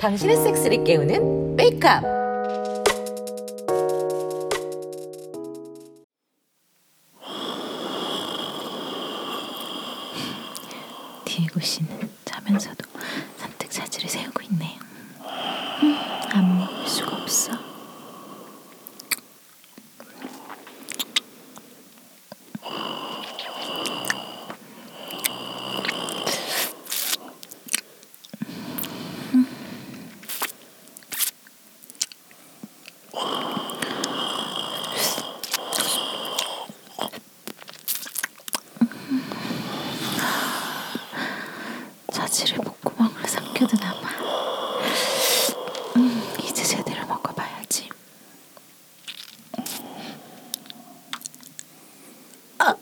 당신의 섹스를 깨우는 메이크업. 디에고 씨는 자면서도 잔뜩 자질을 세우고 있네. 음, 안 먹을 수가 없어. 자질을 목구멍으로 삼켜두나 봐. 음, 이제 제대로 먹어봐야지. 아,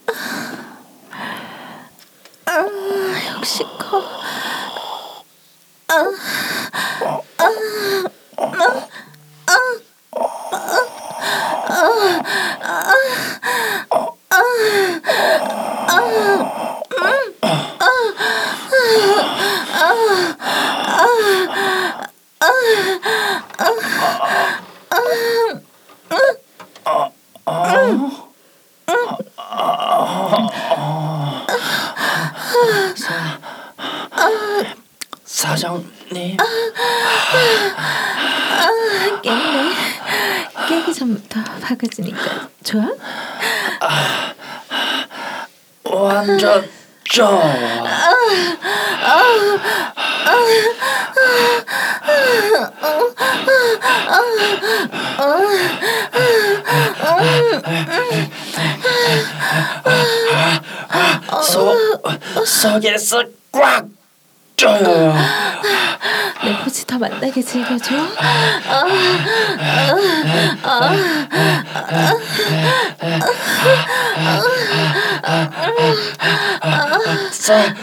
아, 역시 커. 사장님 깼네. 깨기 전부터 박아지니까 좋아? 완전 좋아 속 속에서 꽉 쪼여요 내 포지 더 만나게 즐겨줘.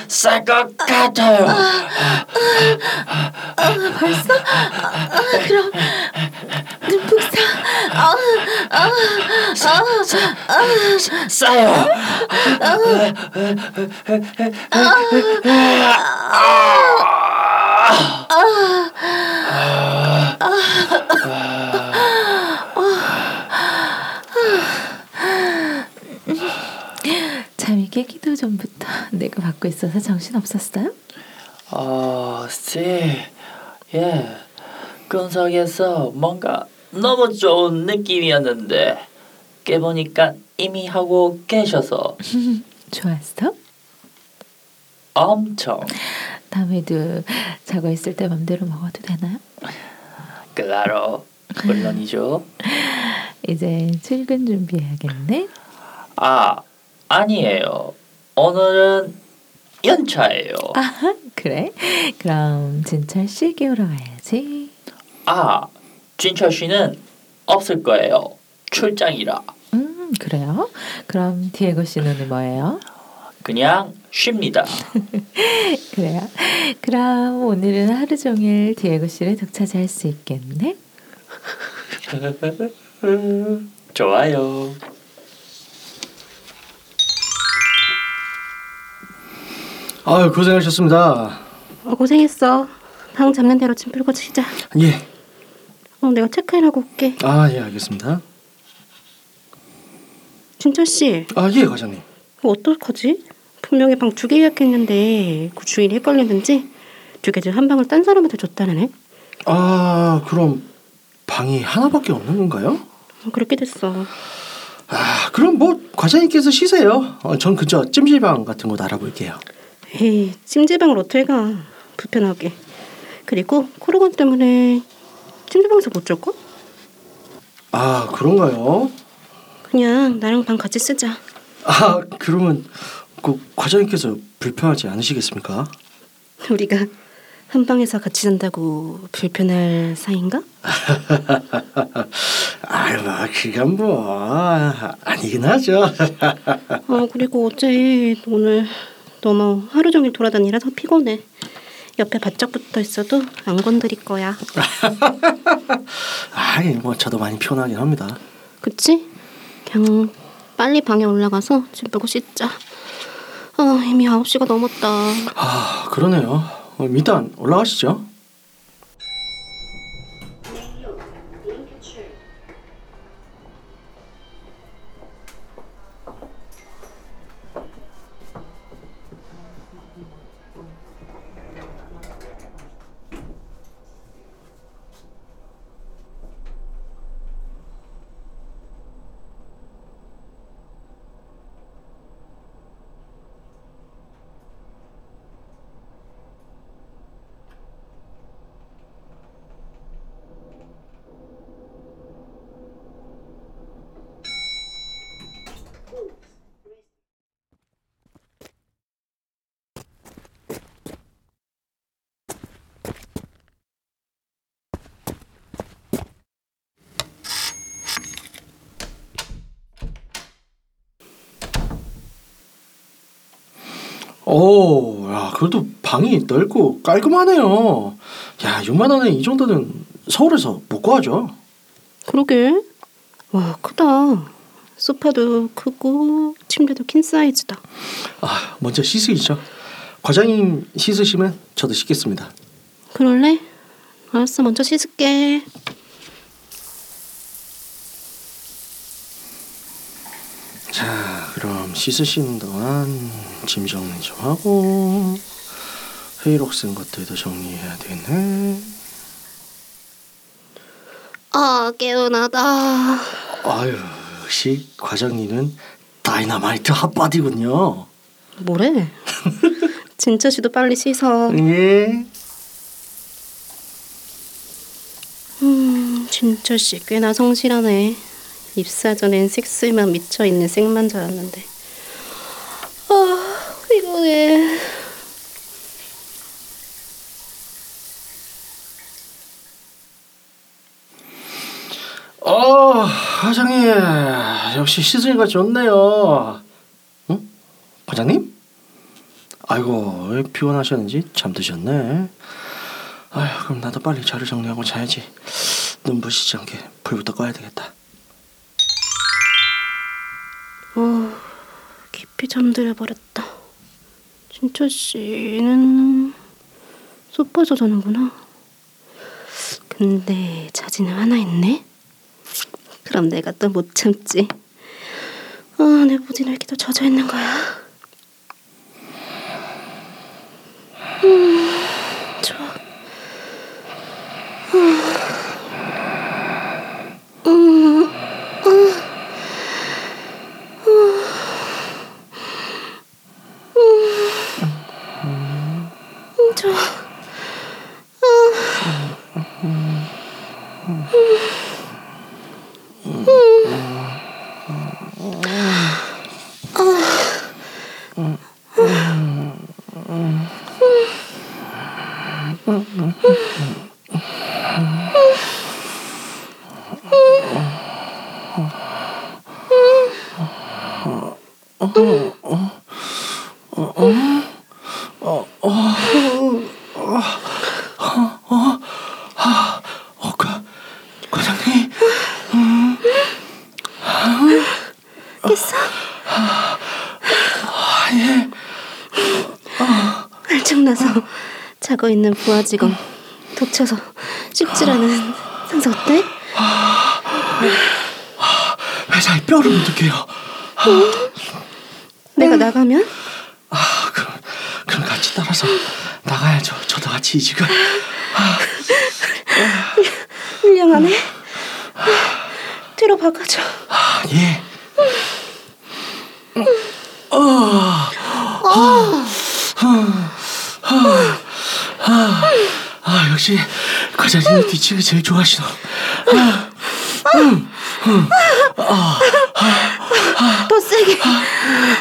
쌀것 같아요 벌써? 아, 그럼 눈풍 사. 싸요 잠이 깨기도 전부터 내가 받고 있어서 정신 없었어요? 아, 씨, 예, 근석에서 뭔가 너무 좋은 느낌이었는데 깨보니까 이미 하고 계셔서 좋았어? 엄청 다음에도 자고 있을 때 맘대로 먹어도 되나요? 클라로 물론이죠. 이제 출근 준비해야겠네. 아, 아니에요. 오늘은 연차예요. 아 그래? 그럼 진철 씨 깨우러 가야지. 아, 진철 씨는 없을 거예요. 출장이라. 음 그래요? 그럼 디에고 씨는 뭐예요? 그냥 쉽니다. 그래요? 그럼 오늘은 하루 종일 디에고 씨를 독차지할 수 있겠네? 좋아요. 아유 고생하셨습니다. 어, 고생했어. 방 잡는 대로 짐 풀고 치자. 예. 어, 내가 체크인하고 올게. 아 예 알겠습니다. 준철 씨, 아 예 과장님. 이거 어떡하지? 분명히 방두 개 예약했는데 그 주인이 헷갈리는지 두 개 중 한 방을 딴 사람한테 줬다는 애. 아 그럼 방이 하나밖에 없는 건가요? 어, 그렇게 됐어. 아 그럼 뭐 과장님께서 쉬세요. 어, 전 그저 찜질방 같은 곳 알아볼게요. 에이, 찜질방을 어떻게 가? 불편하게. 그리고 코로나 때문에 찜질방에서 못잘 거? 아 그런가요? 그냥 나랑 방 같이 쓰자. 아 그러면 그 과장님께서 불편하지 않으시겠습니까? 우리가 한 방에서 같이 잔다고 불편할 사이인가? 아유 뭐 그건 뭐 아니긴 하죠. 어 그리고 어제 오늘 너무 하루 종일 돌아다니라 서 피곤해. 옆에 바짝 붙어 있어도 안 건드릴 거야. 아이 뭐 저도 많이 피곤하긴 합니다. 그치? 그냥 빨리 방에 올라가서 집 보고 씻자. 아, 이미 9시가 넘었다. 아 그러네요. 어, 일단 올라가시죠. 오, 야, 그래도 방이 넓고 깔끔하네요. 야, 6만 원에 이 정도는 서울에서 못 구하죠. 그러게. 와, 크다. 소파도 크고 침대도 퀸 사이즈다. 아, 먼저 씻으시죠. 과장님 씻으시면 저도 씻겠습니다. 그럴래? 알았어, 먼저 씻을게. 자, 그럼 씻으시는 동안 짐 정리 좀 하고 회의록 쓴 것들도 정리해야 되겠네. 아, 개운하다. 아유, 역시 과장님은 다이너마이트 핫바디군요. 뭐래? 진짜 씨도 빨리 씻어. 예. 음, 진짜 씨 꽤나 성실하네. 입사 전엔 섹스에만 미쳐 있는 생만자였는데. 아, 피곤해. 어, 과장님 역시 씻으니까 좋네요. 응? 과장님? 아이고 왜 피곤하셨는지 잠드셨네. 아휴 그럼 나도 빨리 자료 정리하고 자야지. 눈부시지 않게 불부터 꺼야 되겠다. 어, 깊이 잠들어 버렸다. 진짜 씨는 소파에서 자는구나. 근데 자지는 하나 있네. 그럼 내가 또 못 참지. 아, 내 부디 왜 이렇게 또 젖어 있는 거야? 음, 좋아. 음, 음. 음, 좋아. 어, 과 과장님. 깼어? 예. 알증나서 자고 있는 부하 직원 독쳐서 쉽지라는 상사 어때? 회사에 뼈를 묻을게요. 내가 나가면? 아 그럼 그럼 같이 따라서 나가야죠. 저도 같이 지금. 훌륭하네. 뒤로 박아줘. 아 예. 아 역시 과장님이 뒤치기 제일 좋아하시노. 더 세게.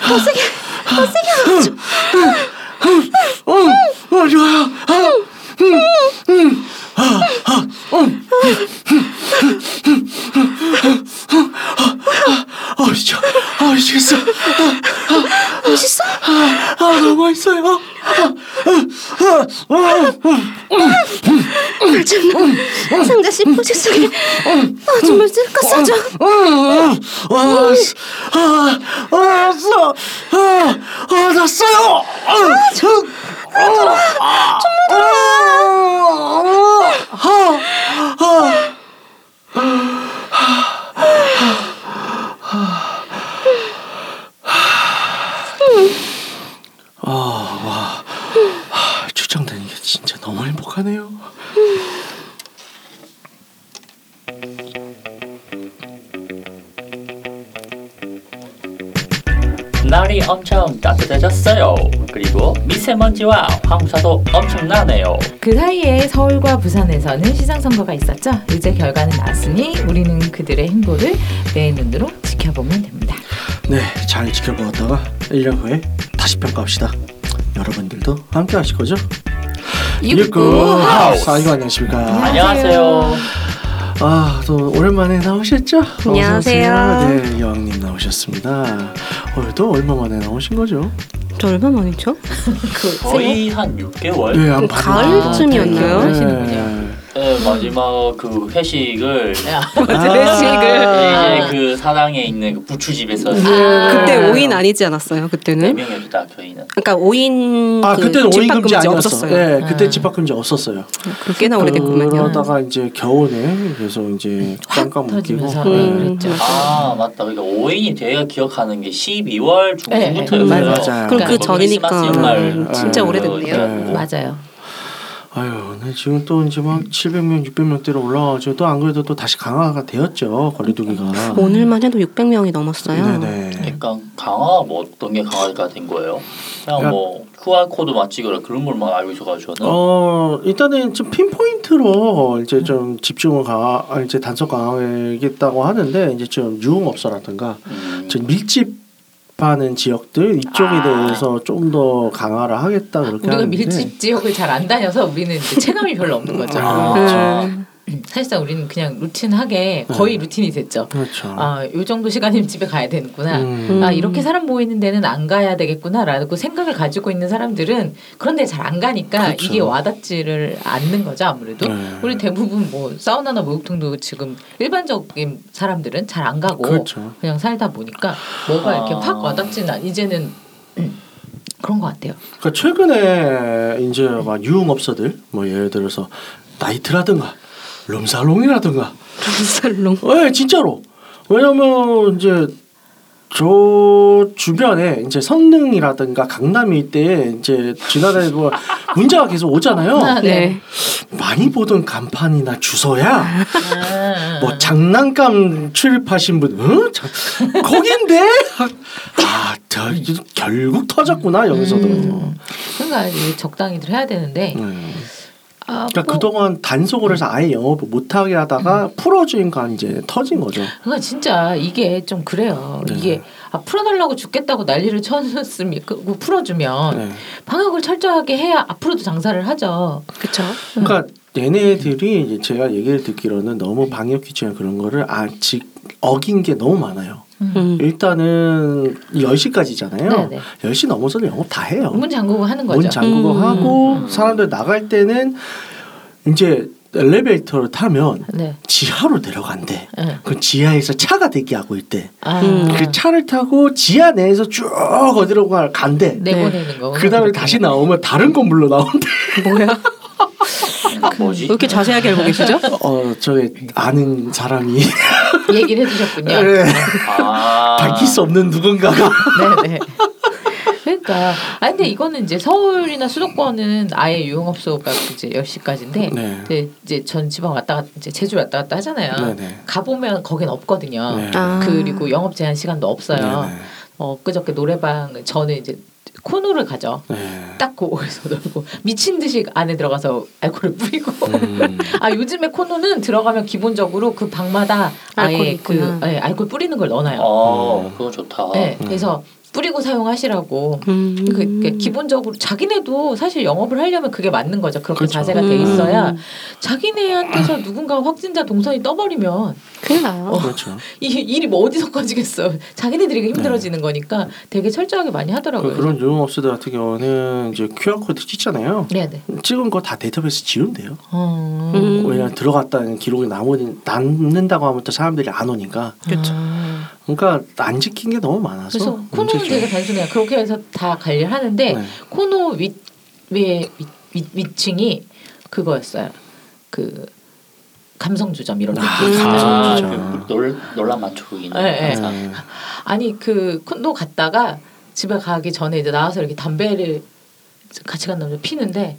더 세게. 더 세게 박아 Joe. 미세먼지와 황사도 엄청나네요. 그 사이에 서울과 부산에서는 시장 선거가 있었죠. 이제 결과는 났으니 우리는 그들의 행보를 내 눈으로 지켜보면 됩니다. 네, 잘 지켜보았다가 1년 후에 다시 평가합시다. 여러분들도 함께 하실 거죠? 육구 하우스. 아이고 안녕하십니까. 안녕하세요. 아, 또 오랜만에 나오셨죠? 어서 안녕하세요. 오세요. 네, 여왕님 나오셨습니다. 어, 또 얼마 만에 나오신 거죠? 저 얼마 만이죠? 거의 한 6개월? 네, 한 가을쯤이었나요? 아, 하시는군요. 네, 마지막 그 회식을 아, 이제 그 사당에 있는 그 부추집에서 아. 그때 5인 아니지 않았어요? 네 그때는? 명이었다 저희는. 그러니까 5인 아, 그 그때는 오인 집합 금지 아니었어. 없었어요. 네, 그때 아. 집합 금지 없었어요. 그 꽤나 오래됐구만요. 그러다가 이제 겨우내 그래서 이제 깜깜 웃기고. 터지면서 음. 네, 그랬죠. 아 맞다. 그러니까 5인이 제가 기억하는 게 12월 중순부터였어요. 네, 맞아요. 그럼 그 그러니까 전이니까 크리스마스 연말 음, 진짜 네. 오래됐네요. 네. 맞아요. 아유, 네, 지금 또 이제 막 700명, 600명대로 올라와가지고 또안 그래도 또 다시 강화가 되었죠 거리두기가. 오늘만 해도 600명이 넘었어요. 네네. 그러니까 강화 뭐 어떤 게 강화가 된 거예요? 그냥 야. 뭐 QR 코드만 찍으라 그런 걸만 알고 있어가지고 저는 어 일단은 좀 핀포인트로 이제 좀 집중을 강화, 아, 이제 단속 강화하겠다고 하는데 이제 좀 유흥업소라든가 음, 좀 밀집 하는 지역들 이쪽에 아. 대해서 좀 더 강화를 하겠다 그렇게 우리가 하는데. 밀집 지역을 잘 안 다녀서 우리는 체감이 별로 없는 거죠. 아, 음. 사실상 우리는 그냥 루틴하게 거의 루틴이 됐죠. 그렇죠. 아, 요 정도 시간이면 집에 가야 되는구나. 음. 아, 이렇게 사람 모이는 데는 안 가야 되겠구나라고 생각을 가지고 있는 사람들은 그런 데 잘 안 가니까 그렇죠. 이게 와닿지를 않는 거죠, 아무래도. 네. 우리 대부분 뭐 사우나나 목욕탕도 지금 일반적인 사람들은 잘 안 가고 그렇죠. 그냥 살다 보니까 뭐가 이렇게 아. 확 와닿지는 않- 이제는 음, 그런 것 같아요. 그러니까 최근에 이제 막 유흥업소들 뭐 예를 들어서 나이트라든가 룸살롱이라든가 살롱. 네, 진짜로. 왜냐면 이제 저 주변에 이제 성능이라든가 강남 일대에 이제 지나다니 뭐 문자가 계속 오잖아요. 아, 네. 많이 보던 간판이나 주소야. 아, 뭐 장난감 출입하신 분, 어? 자, 거긴데? 아, 저, 결국 터졌구나 여기서도. 음. 그러니까 적당히들 해야 되는데 음. 아, 그러니까 뭐, 그동안 단속을 해서 아예 영업을 못하게 하다가 풀어주니까 이제 터진 거죠. 그러니까 진짜 이게 좀 그래요. 네. 이게 아, 풀어달라고 죽겠다고 난리를 쳐줬으면 그 풀어주면 네. 방역을 철저하게 해야 앞으로도 장사를 하죠. 그렇죠. 그러니까 얘네들이 이제 제가 얘기를 듣기로는 너무 방역 규칙이나 그런 거를 아직 어긴 게 너무 많아요. 음. 일단은 10시까지잖아요. 네네. 10시 넘어서도 영업 다 해요. 문 잠그고 하는 거죠. 문 잠그고 음. 하고 사람들 나갈 때는 이제 엘리베이터를 타면 네. 지하로 내려간대. 네. 그 지하에서 차가 대기하고 있대. 아, 음. 그 차를 타고 지하 내에서 쭉 어디로 가 간대. 내보내는 거. 그 다음에 다시 나오면 다른 건물로 나온대. 뭐야? 음, 뭐지? 왜 이렇게 자세하게 알고 계시죠? 어, 저기 아는 사람이 얘기를 해주셨군요. 네. 아 밝힐 수 없는 누군가가 네, 네. 그러니까 아 근데 이거는 이제 서울이나 수도권은 아예 유흥업소가 이제 10시까지인데 네. 이제, 이제 전 지방 왔다 갔다 이제 제주 왔다 갔다 하잖아요. 네네. 가보면 거긴 없거든요. 네. 아. 그리고 영업 제한 시간도 없어요. 네네. 어 그저께 노래방 저는 이제 코노를 가죠. 네. 딱 거기서 놀고 미친 듯이 안에 들어가서 알코올을 뿌리고 음. 아 요즘에 코노는 들어가면 기본적으로 그 방마다 알코올이 아예 그 있구나. 예, 알코올 뿌리는 걸 넣어놔요. 어 그건 좋다. 네, 음. 그래서 뿌리고 사용하시라고. 음. 그, 그 기본적으로 자기네도 사실 영업을 하려면 그게 맞는 거죠. 그렇게 그렇죠. 자세가 돼 음. 있어야 자기네한테서 누군가 확진자 동선이 떠버리면 큰일 나요. 그렇죠. 이 일이 뭐 어디서 꺼지겠어. 자기네들이 힘들어지는 네. 거니까 되게 철저하게 많이 하더라고요. 그, 그런 유흥업소들 같은 경우는 이제 QR 코드 찍잖아요. 네 네. 찍은 거 다 데이터베이스 돼요. 어. 음. 왜냐면 들어갔다는 기록이 남으니 남는다고 하면 또 사람들이 안 오니까. 그렇죠. 아. 그러니까 안 지킨 게 너무 많아서 그래서 코노는 문제죠. 되게 단순해요. 그렇게 해서 다 관리를 하는데 네. 코노 윗, 위, 위, 위, 위층이 그거였어요. 그 감성 주점 이런 아, 느낌. 감성 아, 주점. 그 논, 논란 많죠 거기는. 네, 네. 네. 아니 그 콘도 갔다가 집에 가기 전에 이제 나와서 이렇게 담배를 같이 간 남자 피는데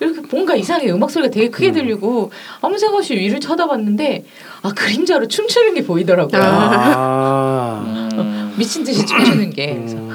이렇게 뭔가 이상해 음악 소리가 되게 크게 음. 들리고 아무 생각 없이 위를 쳐다봤는데 아 그림자로 춤추는 게 보이더라고요. 아. 음, 미친 듯이 춤추는 게 그래서 음.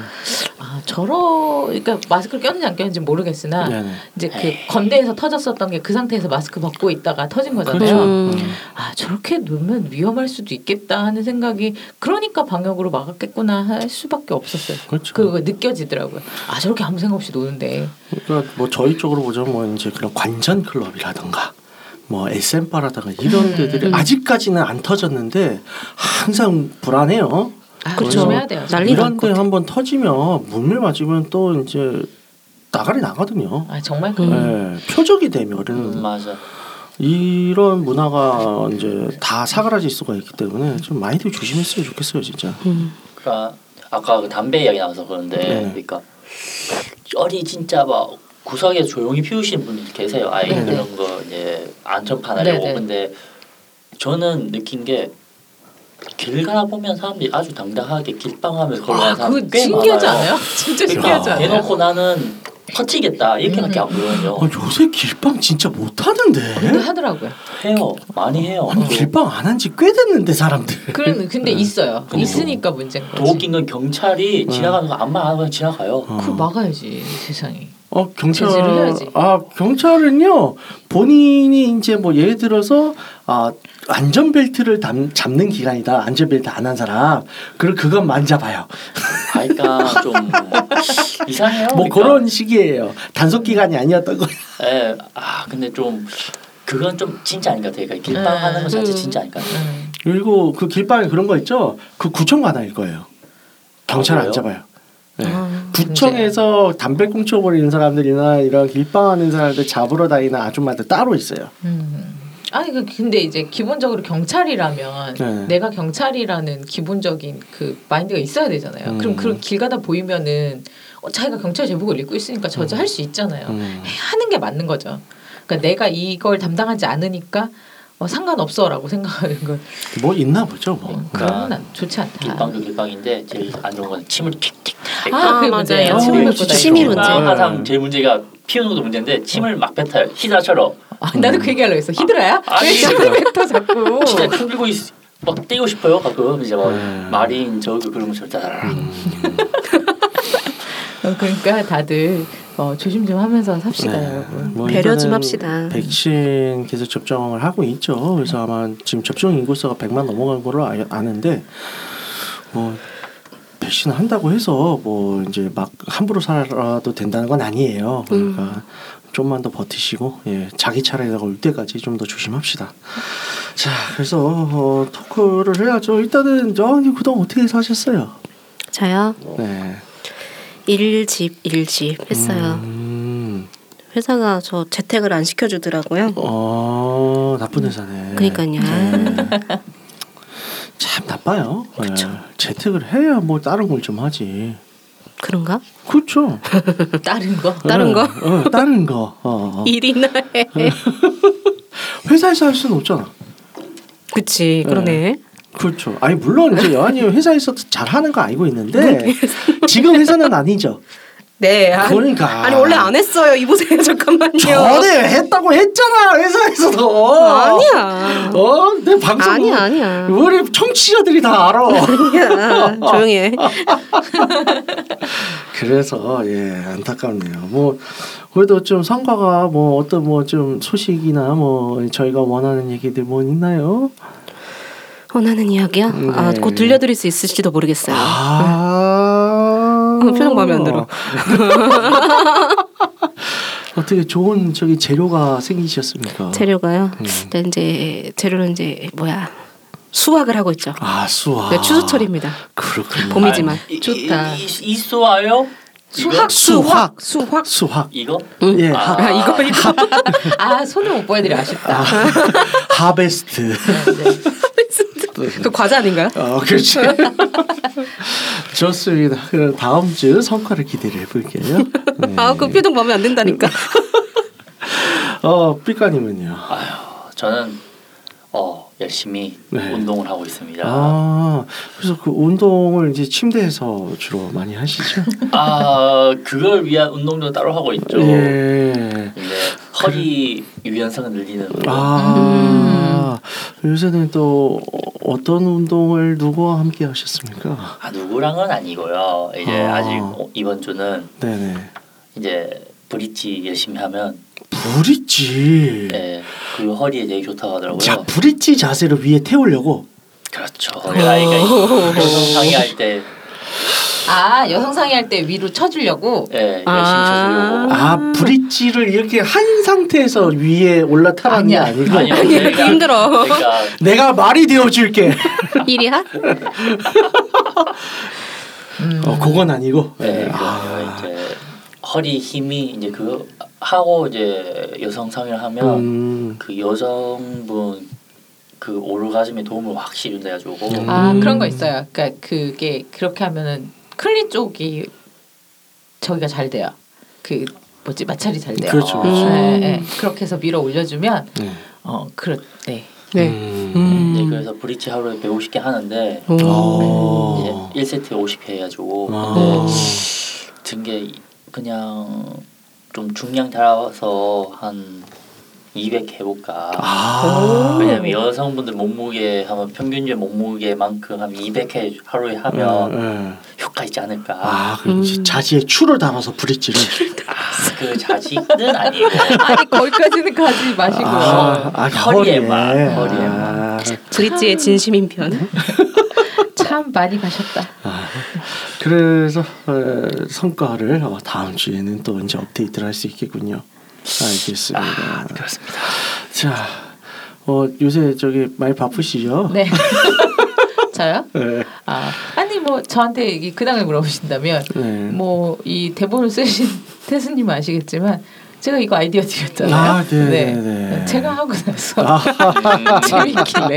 아 저러 그러니까 마스크를 꼈는지 안 꼈는지 모르겠으나 네네. 이제 그 건대에서 터졌었던 게 그 상태에서 마스크 벗고 있다가 터진 거잖아요. 그렇죠. 음. 음. 아 저렇게 놓으면 위험할 수도 있겠다 하는 생각이 그러니까 방역으로 막았겠구나 할 수밖에 없었어요. 그렇죠. 그거 느껴지더라고요. 아 저렇게 아무 생각 없이 노는데 그러니까 뭐 저희 쪽으로 보자면 뭐 이제 그런 관전 클럽이라든가 뭐 SM 바라다가 이런 음. 데들이 아직까지는 안 터졌는데 항상 불안해요. 아, 그렇죠. 조심해야 돼요. 난리 이런 날것 데 같아. 한번 터지면 문밀 맞으면 또 이제 나가리 나거든요. 아 정말 그 음. 예, 표적이 되면은 음, 맞아. 이런 문화가 이제 다 사그라질 수가 있기 때문에 좀 많이들 조심했으면 좋겠어요, 진짜. 음. 그러니까 아까 그 담배 이야기 나와서 그런데 네. 그러니까 열이 진짜 막 구석에 조용히 피우시는 분들 계세요. 아예 네, 그런 거 이제 안전판 하려고. 네, 네. 근데 저는 느낀 게 길 가다 보면 사람들이 아주 당당하게 길방하며 걸어가는 아 사람 꽤 신기하지 많아요. 않아요? 진짜 그러니까 신기하지 않아요? 대놓고 나는 터치겠다 이렇게밖에 안 보거든요. 아, 요새 길빵 진짜 못 하는데. 근데 하더라고요. 해요. 많이 해요. 아니 길빵 안 한 지 꽤 됐는데 사람들. 그런 근데 있어요. 근데 있으니까 문제인 더 거지. 웃긴 건 경찰이 네. 지나가는 거 안만 안 하고 그냥 지나가요. 그거 막아야지 세상에. 어 경찰 해야지. 아 경찰은요 본인이 이제 뭐 예를 들어서 아 안전벨트를 담, 잡는 기간이다 안전벨트 안 한 사람 그럼 그건 만져봐요 아, 그러니까 좀 이상해요. 뭐 그러니까. 그런 시기예요 단속 기간이 아니었던 거예요 예, 아 근데 좀 그건 좀 진짜 아닌 것 같아요. 그러니까 길빵 음. 하는 거 자체 음. 진짜 아닌 것 같아요. 음. 그리고 그 길방에 그런 거 있죠 그 구청 관할일 거예요 경찰 아, 안? 잡아요 네. 아, 구청에서 담배 꽁쳐버리는 사람들이나 이런 길방하는 사람들 잡으러 다니는 아줌마들 따로 있어요 음. 아니 그 근데 이제 기본적으로 경찰이라면 네. 내가 경찰이라는 기본적인 그 마인드가 있어야 되잖아요. 음. 그럼 그런 길 가다 보이면은 어, 자기가 경찰 제복을 입고 있으니까 저지할 수 있잖아요. 음. 하는 게 맞는 거죠. 그러니까 내가 이걸 담당하지 않으니까 어, 상관없어라고 생각하는 건 뭐 있나 보죠 뭐 어, 그런 건 좋지 않다. 길빵도 길빵인데 제일 안 좋은 건 침을 틱틱. 아, 그게 아, 문제예요. 맞아요. 침을 뱉고. 침이 문제. 항상 제일 문제가 피우는 것도 문제인데 침을 막 뱉어요. 히드라처럼. 아, 나도 그 얘기하려고 했어. 히드라야? 아니, 왜 침을 뱉어 자꾸? 진짜 침 들고 있, 막 떼고 싶어요 가끔 이제 막 음. 마린 저그 그런 거 절대 안 하라. 어, 그러니까 다들 어, 조심 좀 하면서 삽시다 네. 여러분. 뭐 배려 좀 합시다. 백신 계속 접종을 하고 있죠. 그래서 아마 지금 접종 인구수가 100만 넘어간 걸로 아, 아는데 뭐 백신 한다고 해서 뭐 이제 막 함부로 살아도 된다는 건 아니에요. 그러니까 좀만 더 버티시고 예, 자기 차례가 올 때까지 좀 더 조심합시다. 자, 그래서 어, 토크를 해야죠. 일단은 저님 그동안 어떻게 사셨어요? 저요 네. 일집 일집 했어요. 음, 회사가 저 재택을 안 시켜주더라고요. 어 나쁜 회사네. 그러니까요. 네. 참 나빠요. 그쵸. 네. 재택을 해야 뭐 다른 걸 좀 하지. 그런가? 그렇죠. 다른 거? 다른 네. 거? 어, 다른 거. 어, 어. 일이나 해. 회사에서 할 수는 없잖아. 그치 그러네. 그렇죠. 아니 물론 이제 여한이 회사에서도 잘 하는 거 알고 있는데 지금 회사는 아니죠. 네. 아니, 그러니까. 아니 원래 안 했어요. 이보세요 잠깐만요. 전에 했다고 했잖아 회사에서도. 아니야. 어, 내 방송. 아니야 아니야. 우리 청취자들이 다 알아. 아니야. 조용히 해. 그래서 예 안타깝네요. 뭐 그래도 좀 성과가 뭐 어떤 뭐 좀 소식이나 뭐 저희가 원하는 얘기들 뭐 있나요? 원하는 이야기요? 네. 아, 곧 들려드릴 수 있을지도 모르겠어요. 아 표정 마음에 안 들어. 어떻게 좋은 저기 재료가 생기셨습니까? 재료가요. 음. 일단 이제 재료는 이제 뭐야 수확을 하고 있죠. 아 수학. 네, 추수철입니다. 그렇군요. 봄이지만. 아, 이- 좋다. 이, 이, 이 수화요? 수확 수확. 수확. 수학. 이거? 응. 예, 아, 하, 아 이거 이거 아 손을 못 보여드려 아쉽다. 하베스트. 네. 그 과자 아닌가요? 어, 그렇지. 좋습니다. 그럼 다음 주 성과를 기대를 해볼게요. 네. 아그 표정 마음에 안 든다니까. 어, 삐까님은요. 아휴, 저는 어 열심히 네. 운동을 하고 있습니다. 아, 그래서 그 운동을 이제 침대에서 주로 많이 하시죠? 아 그걸 위한 운동도 따로 하고 있죠. 예. 이제 허리 유연성을 늘리는 운동. 아, 요새는 또 어떤 운동을 누구와 함께 하셨습니까? 아 누구랑은 아니고요. 이제 아. 아. 직 이번 주는 네네. 이제 브릿지 열심히 하면 브릿지. 예, 그 허리에 되게 좋다고 하더라고요. 자, 브릿지 자세로 위에 태우려고. 그렇죠. 아이가 여성 상의할 때 아 여성 상의할 때 위로 쳐주려고. 예, 열심히 아. 쳐주려고. 아, 브릿지를 이렇게 한 상태에서 위에 올라타라는 게 아니야. 아니고. 아니요, 아니, 그러니까- 힘들어. 그러니까 내가 말이 되어줄게. 이리하? 음. 어, 그건 아니고. 네, 아. 그럼요. 이제 허리 힘이 이제 그 하고 이제 여성 상의를 하면 음. 그 여성분 그 오르가즘에 도움을 확실히 준다 해가지고 음. 아 그런 거 있어요. 그러니까 그게 그렇게 하면은 클리 쪽이 저기가 잘 돼요. 그 뭐지 마찰이 잘 돼요. 그렇죠, 그렇죠. 네, 네. 그렇게 해서 밀어 올려주면 네. 어 그렇 네. 네. 음. 음. 이제 그래서 브릿지 하루에 150개 하는데 오. 어. 이제 1세트에 50회 해가지고 아. 근데 든게 그냥 좀 중량 달아서 한 200 해볼까. 아. 왜냐면 여성분들 몸무게 하면 평균적 몸무게만큼 한 200회 하루에 하면 네, 네. 효과 있지 않을까. 아, 그 음. 자지에 추를 담아서 브릿지를. 그 자식은 아니고 아니 거기까지는 가지 마시고. 아, 아 허리에만, 허리에. 허리에만. 아, 브릿지의 진심인 편. 참 많이 가셨다. 아, 그래서 어, 성과를 어, 다음 주에는 또 이제 업데이트를 할 수 있겠군요. 알겠습니다. 아, 그렇습니다. 자, 어, 요새 저기 많이 바쁘시죠? 네. 저요? 네. 아 아니 뭐 저한테 이 근황을 물어보신다면 네. 뭐이 대본을 쓰신 태수님 아시겠지만 제가 이거 아이디어 드렸잖아요. 아, 네, 네, 네. 제가 하고 나서 아, 재밌길래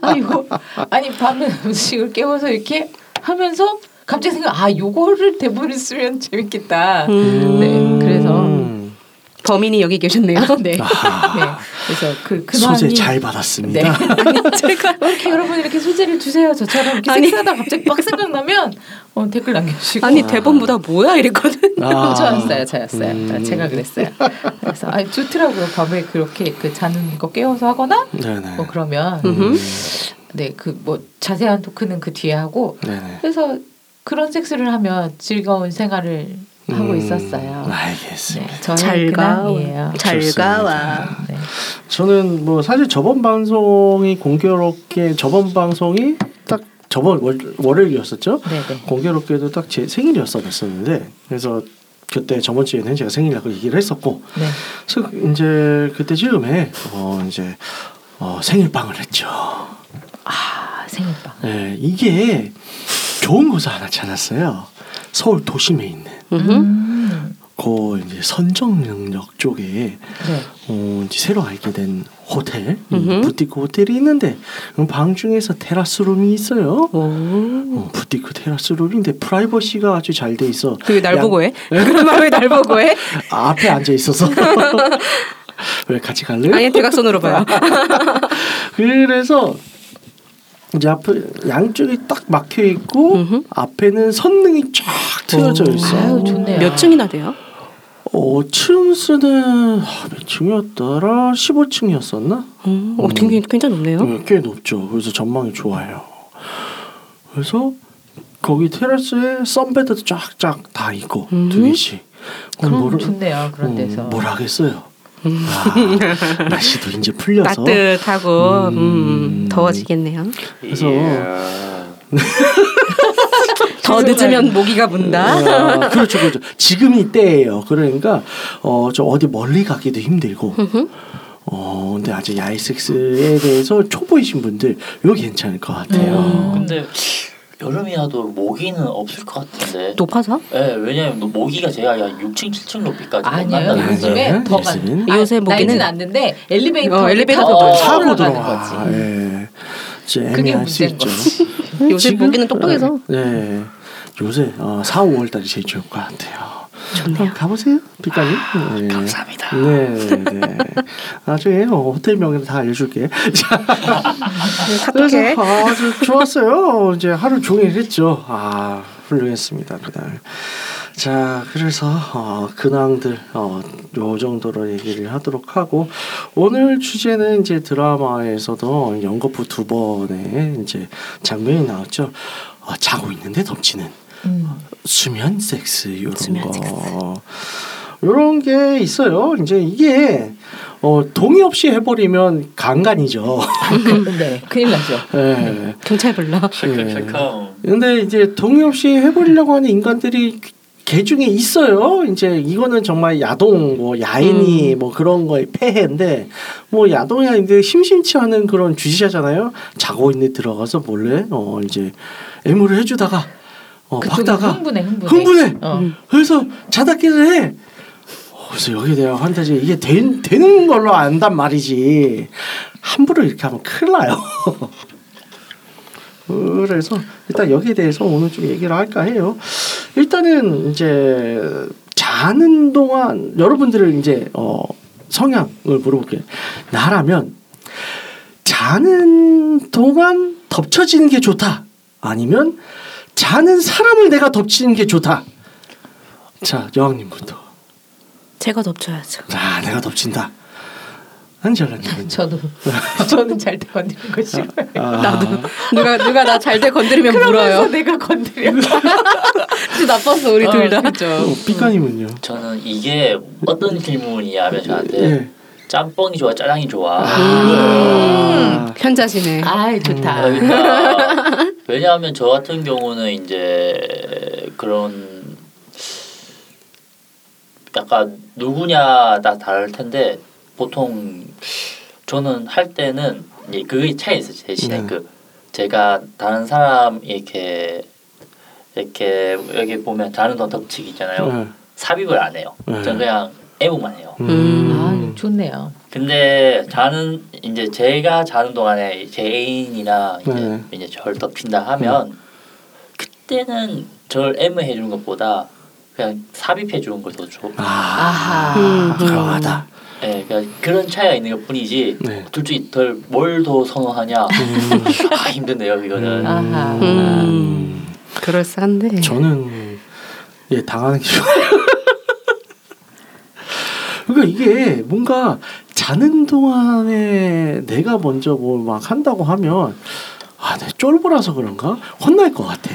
아 이거 아니 밤에 음식을 깨워서 이렇게 하면서 갑자기 생각 아 요거를 대본을 쓰면 재밌겠다. 음. 네 그래서 음. 범인이 여기 계셨네요. 네. 아하. 네. 그래서 그 근황이 소재 잘 받았습니다. 네. 제가 이렇게 여러분 이렇게 소재를 주세요. 저처럼 이렇게 아니. 섹스하다 갑자기 막 생각나면 어, 댓글 남겨주시고 아니 대본보다 뭐야 이랬거든. 아. 저였어요, 저였어요. 음. 제가 그랬어요. 그래서 아 좋더라고요. 밤에 그렇게 그 자는 거 깨워서 하거나 네네. 뭐 그러면 음흠. 네그 뭐 자세한 토크는 그 뒤에 하고 네네. 그래서 그런 섹스를 하면 즐거운 생활을 하고 음, 있었어요. 알겠습니다. 네, 저의 잘 가. 근황이에요. 잘 좋습니다. 가와. 네. 저는 뭐 사실 저번 방송이 공교롭게 저번 방송이 딱 저번 월, 월요일이었었죠. 네네. 공교롭게도 딱 제 생일이었었는데 그래서 그때 저번 주에는 제가 생일이라고 얘기를 했었고 네. 그래서 이제 그때 즈음에 어 이제 어 생일빵을 했죠. 아 생일빵. 네, 이게 좋은 곳을 하나 찾았어요. 서울 도심에 있는. 음. 그 이제 선정역 쪽에 네. 어, 이제 새로 알게 된 호텔, 이 음흠. 부티크 호텔이 있는데 그방 중에서 테라스 룸이 있어요. 오. 어, 부티크 테라스 룸인데 프라이버시가 아주 잘 돼 있어. 그게 날 양- 보고 해? 그런 말 왜 날 보고 해? 아, 앞에 앉아 있어서. 왜 같이 갈래? 아니 대각선으로 봐요. 그래서 이제 앞에 양쪽이 딱 막혀 있고 음흠. 앞에는 선능이 쫙 트여져 있어. 아유, 좋네요. 몇 층이나 돼요? 어, 층수는 아, 몇 층이었더라? 15층이었었나? 음, 어, 굉장히 굉장히 높네요. 네, 꽤 높죠. 그래서 전망이 좋아요. 그래서 거기 테라스에 썬베드도 쫙쫙 다 있고 음. 두 개씩. 그럼 뭐를- 좋네요. 그런 데서. 음, 뭘 하겠어요. 아, 날씨도 이제 풀려서 따뜻하고 음, 음. 더워지겠네요. 그래서 예. 더 늦으면 모기가 문다. 아, 그렇죠, 그렇죠. 지금이 때예요. 그러니까 어, 저 어디 멀리 가기도 힘들고. 어, 근데 아직 야외 섹스에 대해서 초보이신 분들 이거 괜찮을 것 같아요. 음. 근데 여름이라도 모기는 없을 것 같은데. 높아서? 예, 왜냐면 뭐 모기가 제가 한 6층, 7층 높이까지 아니에요. 만나는데 요즘에 네, 더? 많. 요새 모기는- 않는데 엘리베이터 어, 엘리베이터 타고 타고 들어와. 거지. 예. 이제 그게 문제인 있죠. 요새 지금- 모기는 똑똑해서. 네. 요새 어, 4, 5월 달이 제일 좋을 것 같아요. 좋네요. 어, 가보세요, 빛깔님. 네. 감사합니다. 네, 네. 나중에 어, 호텔 명의를 다 알려줄게. 그래서 아주 좋았어요. 이제 하루 종일 했죠. 아 훌륭했습니다 그날. 자 그래서 어, 근황들 어, 요 정도로 얘기를 하도록 하고 오늘 주제는 이제 드라마에서도 연거푸 두 번의 이제 장면이 나왔죠. 어, 자고 있는데 덮치는 음. 수면 섹스 이런 수면 거. 섹스. 이런 게 있어요. 이제 이게 어, 동의 없이 해버리면 강간이죠. 네, 큰일 나죠. 예. 경찰 불러. 찰칵찰칵. 근데 이제 동의 없이 해버리려고 하는 인간들이 개 중에 있어요. 이제 이거는 정말 야동, 뭐 야인이 뭐 그런 거의 폐해인데 뭐 야동이 아닌데 심심치 않은 그런 주시자잖아요. 자고 있는 데 들어가서 몰래 어 이제 애무를 해주다가 어 박다가 흥분해, 흥분해. 흥분해. 어. 그래서 자다 깨를 해. 어, 그래서 여기에 대한 환타지 이게 된, 되는 걸로 안단 말이지 함부로 이렇게 하면 큰일 나요. 그래서 일단 여기에 대해서 오늘 좀 얘기를 할까 해요. 일단은 이제 자는 동안 여러분들을 이제 어 성향을 물어볼게요. 나라면 자는 동안 덮쳐지는 게 좋다. 아니면 자는 사람을 내가 덮치는 게 좋다. 자 여왕님부터. 제가 덮쳐야죠. 자 내가 덮친다. 안젤라님. 저도 저는 잘 때 건드리는 거 싫어요. 나도. 누가 누가 나 잘 때 건드리면 물어요. 내가 건드려. 진짜 나빴어 우리 둘 다. 그렇죠. 삐까님은요. 저는 이게 어떤 질문이냐면 저한테 네. 짬뽕이 좋아, 짜장이 좋아. 아. 현자시네. 아이 좋다. 그러니까 왜냐하면 저 같은 경우는 이제 그런 약간 누구냐 다 다를 텐데 보통 저는 할 때는 이제 그게 차이 있어요 대신에 네. 그 제가 다른 사람 이렇게 이렇게 여기 보면 다른 돈 덮치기 있잖아요 네. 삽입을 안 해요 네. 저는 그냥 애무만 해요 아 좋네요. 근데 자는 이제 제가 자는 동안에 제 애인이나 이제, 네. 이제 절 덮친다 하면 그때는 절 애무해 주는 것보다 그냥 삽입해 주는 걸더 좋아. 아. 아하. 음. 그러하다. 예, 그러니까 그런 차이가 있는 것 뿐이지. 네. 둘 중에 덜뭘 더 선호하냐? 음. 아 힘드네요 이거는. 아하. 음. 그럴싸한데. 저는 예 당하는 게 좋아요. 그러니까 이게 뭔가 자는 동안에 내가 먼저 뭐막 한다고 하면 아, 내 쫄보라서 그런가 혼날 것 같아.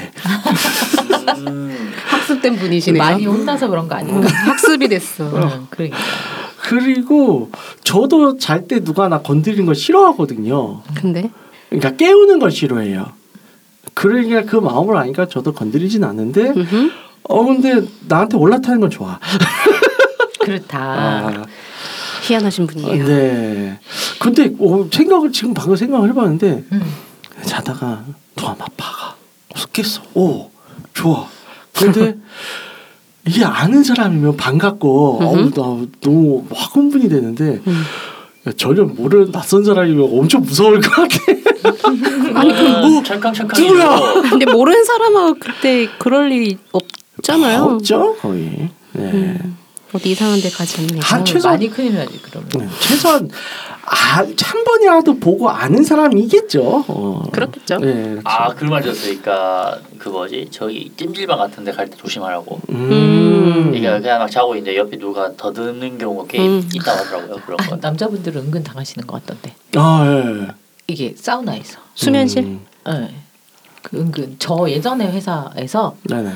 음, 학습된 분이시네요. 많이 혼나서 그런 거 아닌가? 학습이 됐어. 응, 그러니까. 그리고 저도 잘 때 누가 나 건드리는 걸 싫어하거든요. 근데 그러니까 깨우는 걸 싫어해요. 그러니까 그 마음을 아니까 저도 건드리진 않는데. 어 근데 나한테 올라타는 건 좋아. 그렇다. 아, 희한하신 분이에요. 네. 근데 어, 생각을 지금 방금 생각을 해봤는데 음. 자다가 누가 막 박아. 그래서 깼어. 오 좋아. 근데 이게 아는 사람이면 반갑고 어우. 나 너무 확 흥분이 되는데 음. 야, 전혀 모르는 낯선 사람이면 엄청 무서울 것 같아. 이거는 찰칵찰칵이죠. 누구야? 근데 모르는 사람하고 그때 그럴 일이 없잖아요. 없죠 거의. 네. 음. 어디 이상한 데 가지 않네. 한 어, 최소- 많이 큰일 나지 그러면. 네, 최소한 아, 한 번이라도 보고 아는 사람이겠죠. 어. 그렇겠죠. 네, 그렇죠. 아 그말 들었으니까 그 뭐지 저기 찜질방 같은 데 갈 때 조심하라고. 음. 그러니까 그냥 막 자고 있는데 옆에 누가 더 드는 경우가 꽤 음. 있다고 하더라고요 그런 아, 거. 남자분들은 은근 당하시는 것 같던데. 아, 예. 이게 사우나에서. 수면실. 음. 네. 그 은근 저 예전에 회사에서 네네.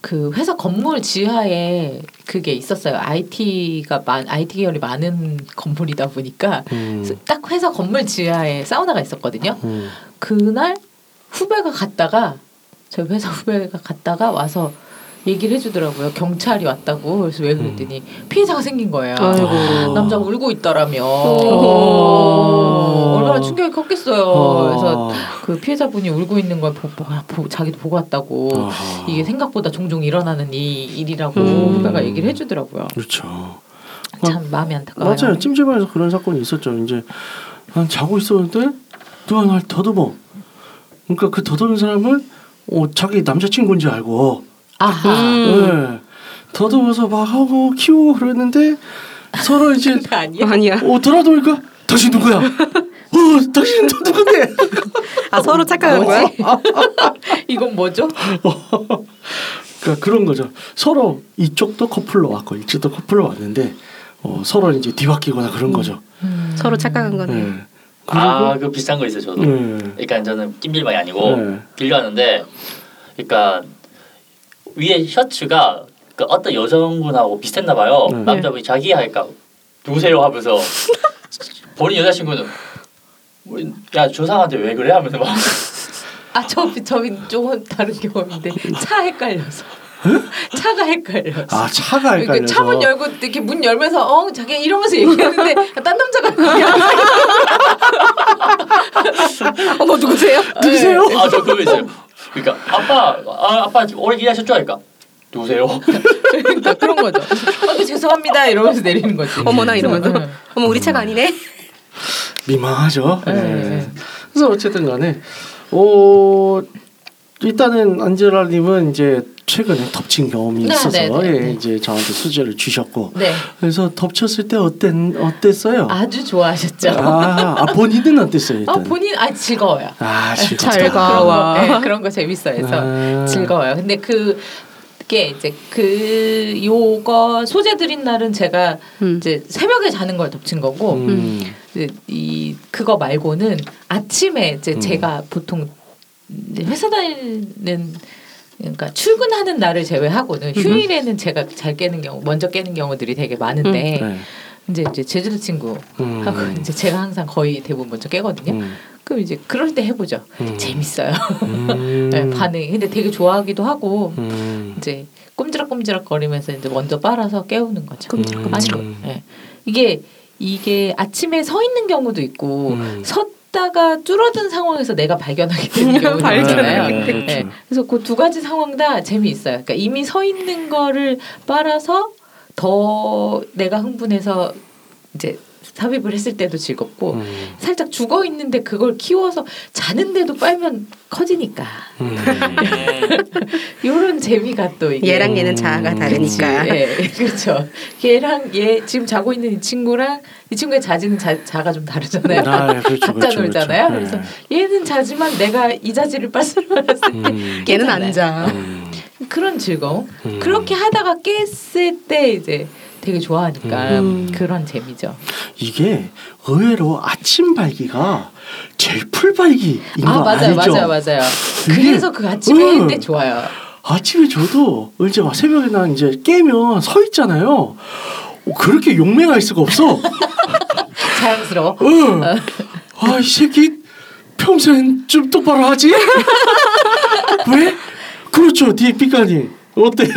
그 회사 건물 지하에 그게 있었어요. IT가 많 IT 계열이 많은 건물이다 보니까 음. 딱 회사 건물 지하에 사우나가 있었거든요. 음. 그날 후배가 갔다가 저희 회사 후배가 갔다가 와서 얘기를 해주더라고요. 경찰이 왔다고. 그래서 왜 그랬더니 피해자가 생긴 거예요. 아이고. 남자가 울고 있더라며. 어. 얼마나 충격이 컸겠어요. 어. 그래서 그 피해자분이 울고 있는 걸 보, 보, 보, 자기도 보고 왔다고. 아하. 이게 생각보다 종종 일어나는 이 일이라고 음. 후배가 얘기를 해주더라고요. 그렇죠. 참 마음이 안타까워요. 맞아요. 찜질방에서 그런 사건이 있었죠. 이제 난 자고 있었는데 누가 날 더듬어. 그러니까 그 더듬은 사람은 어, 자기 남자친구인지 알고 아하. 음. 네. 더듬어서 막 하고 키우고 그랬는데 서로 이제 아니야? 아니야. 어 돌아보니까 당신 누구야? 어 당신은 또 누군데? 아 서로 착각한 거야? 이건 뭐죠? 그러니까 그런 거죠. 서로 이쪽도 커플로 왔고 이쪽도 커플로 왔는데 어, 서로 이제 뒤바뀌거나 그런 거죠. 서로 착각한 거네. 네. 아, 그 비슷한 거 있어요, 저도. 네. 그러니까 저는 찜질방이 아니고 네. 빌려왔는데, 그러니까 위에 셔츠가 그 어떤 여성분하고 비슷했나 봐요. 네. 남자분이 자기 하니까 누구세요 하면서 본인 여자친구는 뭐, 야 조상한테 왜 그래 하면서 막 아저 저기 조금 다른 경험인데 차 헷갈려서 차가 헷갈려서. 아 차가 이렇게 헷갈려서. 차문 열고 이렇게 문 열면서 어 자기 이러면서 얘기하는데 딴 남자가 어머 누구세요? 누구세요? 아저 그거 있어요. 그러니까 아빠 아, 아빠 오래 기다셨죠? 그러니까 누구세요? 그러니까 그런 거죠. 어, 죄송합니다 이러면서 내리는 거지. 어머나 이러면서 응. 어머 우리 차가 아니네. 민망하죠. 네. 네. 그래서 어쨌든 간에 어 일단은 안젤라님은 이제 최근에 덮친 경험이 네, 있어서 네, 네, 예, 네. 이제 저한테 수제를 주셨고 네, 그래서 덮쳤을 때 어땠 어땠어요? 아주 좋아하셨죠. 아, 아, 본인은 어땠어요 아 일단? 본인 아 즐거워요. 아 즐겁다. 잘 가. 그런 거, 와. 네, 그런 거 재밌어해서 아. 즐거워요. 근데 그 그게 이제 그 요거 소재 드린 날은 제가 음. 이제 새벽에 자는 걸 덮친 거고 음. 이제 이 그거 말고는 아침에 이제 음. 제가 보통 이제 회사 다니는 그러니까 출근하는 날을 제외하고는 휴일에는 제가 잘 깨는 경우 먼저 깨는 경우들이 되게 많은데 네. 이제 이제 제주도 친구하고 음. 이제 제가 항상 거의 대부분 먼저 깨거든요. 음. 그럼 이제 그럴 때 해보죠. 음. 재밌어요. 음. 네, 반응이. 근데 되게 좋아하기도 하고 음. 이제 꼼지락꼼지락 거리면서 이제 먼저 빨아서 깨우는 거죠. 꼼지락꼼지락. 아니, 예. 이게 이게 아침에 서 있는 경우도 있고 음. 섰다가 줄어든 상황에서 내가 발견하게 되는. 발견하게 예. 되죠. 그래서 그 두 가지 상황 다 재미있어요. 그러니까 이미 서 있는 거를 빨아서 더 내가 흥분해서 이제 삽입을 했을 때도 즐겁고 음. 살짝 죽어 있는데 그걸 키워서 자는데도 빨면 커지니까 음. 이런 재미가 또 이게 얘랑 얘는 자아가 음. 다르니까. 예, 그렇죠. 걔랑 얘 지금 자고 있는 이 친구랑 이 친구의 자지는 자, 자가 좀 다르잖아요. 아, 예, 그렇죠, 각자 그렇죠, 놀잖아요. 그렇죠. 그래서 얘는 자지만 내가 이 자지를 빤스러웠을 때 음. 얘는 괜찮아요. 안 자. 음. 그런 즐거움. 음. 그렇게 하다가 깼을 때 이제 되게 좋아하니까 음. 그런 재미죠. 이게 의외로 아침 발기가 제일 풀 발기인 거아 맞아요, 알죠? 맞아요, 맞아요. 그래서 그 아침에 응. 할때 좋아요. 아침에 저도 이제 막 새벽에 난 이제 깨면 서 있잖아요. 어, 그렇게 용맹할 수가 없어. 자연스러워. 응. 아이 새끼 평소엔 좀 똑바로 하지? 왜? 그렇죠, 삐까니 어때요?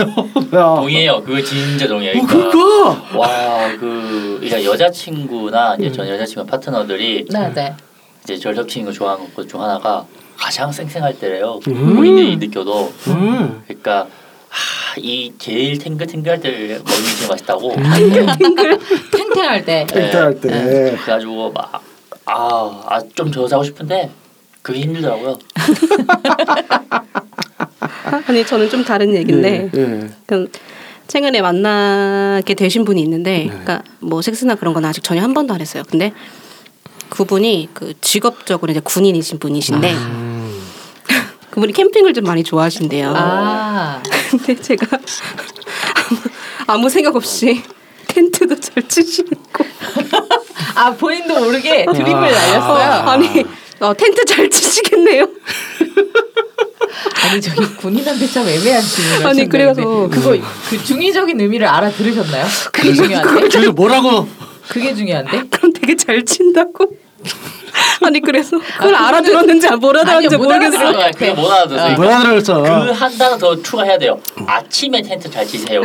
야. 동의해요. 그거 진짜 동의해요. 어, 그러니까. 와그 그러니까 여자친구나 이제 음. 전 여자친구 파트너들이 네, 네. 이제 절 덮치는 거 좋아하는 것 중 하나가 가장 생생할 때래요. 음. 본인들이 느껴도 음. 그러니까 하, 이 제일 탱글탱글할 때 먹는 게 맛있다고. 탱탱할 때. 땡땡할 때. 그래가지고 막아좀 더 자고 싶은데 그게 힘들더라고요. 아니 저는 좀 다른 얘기인데 예, 예. 그 최근에 만나게 되신 분이 있는데, 네. 그러니까 뭐 섹스나 그런 건 아직 전혀 한 번도 안 했어요. 근데 그분이 그 직업적으로 이제 군인이신 분이신데 음. 그분이 캠핑을 좀 많이 좋아하신대요. 아, 근데 제가 아무, 아무 생각 없이 텐트도 잘 치시고 아 본인도 모르게 드림을 아. 날렸어요. 아 니 어, 텐트 잘 치시겠네요. 아니 저기 군인한테 참 애매한 질문을 아니, 그래서- 그거 그 중의적인 의미를 알아들으셨나요? 그게 중요한데. 저기 뭐라고? 그게 중요한데. 그럼 되게 잘 친다고. 아니 그래서 그걸 알아들었는지 안 알아들었는지 아니요, 못 모르겠어. 그게 못 알아들었어요. 뭐 알아들었어? 그한 단어 더 추가해야 돼요. 아침에 텐트 잘 치세요.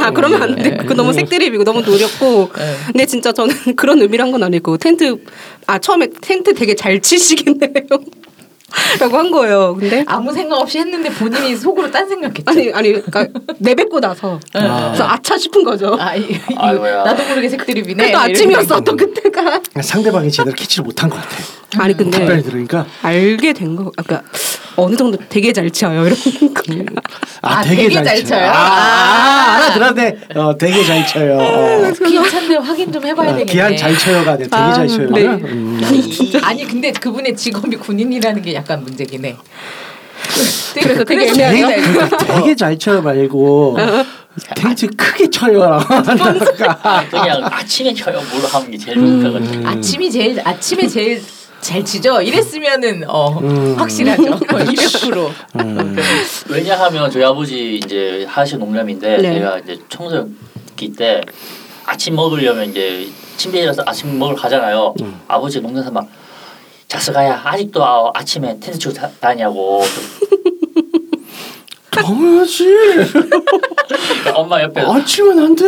아 그러면 안 돼. 그거 너무 색드립이고 너무 노렸고. 네. 근데 진짜 저는 그런 의미란 건 아니고 텐트 아 처음에 텐트 되게 잘 치시겠네요. 라고 한 거예요. 근데 아무 생각 없이 했는데 본인이 속으로 딴 생각했죠. 아니 아니 그러니까 내뱉고 나서 아. 그래서 아차 싶은 거죠. 아, 이, 이. 나도 모르게 색드립이네. 그래도 아침이었어 또 그때가. 상대방이 제대로 캐치를 못한 것 같아. 아니 근데 답변이 들으니까 알게 된 거, 아까 어느 정도 되게 잘 쳐요 이런 거. 아, 아, 되게, 되게 잘, 잘 쳐요. 쳐요? 아, 아, 알아들었네. 어, 되게 잘 쳐요. 어. 괜찮은데 확인 좀 해봐야 어, 되겠네. 기한 잘 쳐요가 아니라 되게 아, 잘 쳐요. 네. 음. 아니 근데 그분의 직업이 군인이라는 게 약간 문제긴 해. 그래서 되게 애매하게 되게 잘 되게, 되게 잘 쳐요 말고 텐트 크게 쳐요. 하다가 그냥 아침에 쳐요. 뭘 하는 게 제일 좋다 같아. 음. 아침이 제일 아침에 제일 잘 치죠. 이랬으면은 어 음. 확실하죠. 200%. 음. 왜냐하면 저희 아버지 이제 하신 농담인데 네. 제가 이제 청소기 때 아침 먹으려면 이제 침대에 일어서 아침 먹으러 가잖아요. 음. 아버지 농담 삼아 자스가야 아직도 아, 아침에 텐트 치고 다- 다니냐고 당연하지. 엄마 옆에 안 치면 안 돼.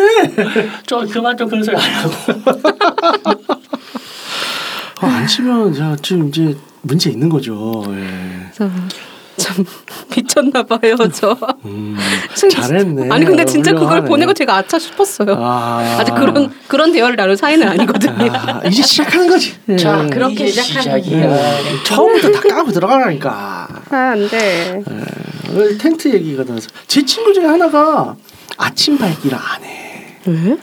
좀 그만 좀 그런 소리 안 하고 아, 안 치면 자 지금 이제 문제 있는 거죠. 예. 참 미쳤나 봐요 저. 음, 잘했네. 아니 근데 진짜 그걸 훌륭하네. 보내고 제가 아차 싶었어요. 아, 아직 그런 그런 대화를 나눌 사이는 아니거든요. 아, 이제 시작하는 거지. 자 그렇게 이제 시작하는 시작이야. 음, 처음부터 다 까고 들어가라니까. 아 안돼. 어, 텐트 얘기가 나서 제 친구 중에 하나가 아침 발기를 안 해. 왜?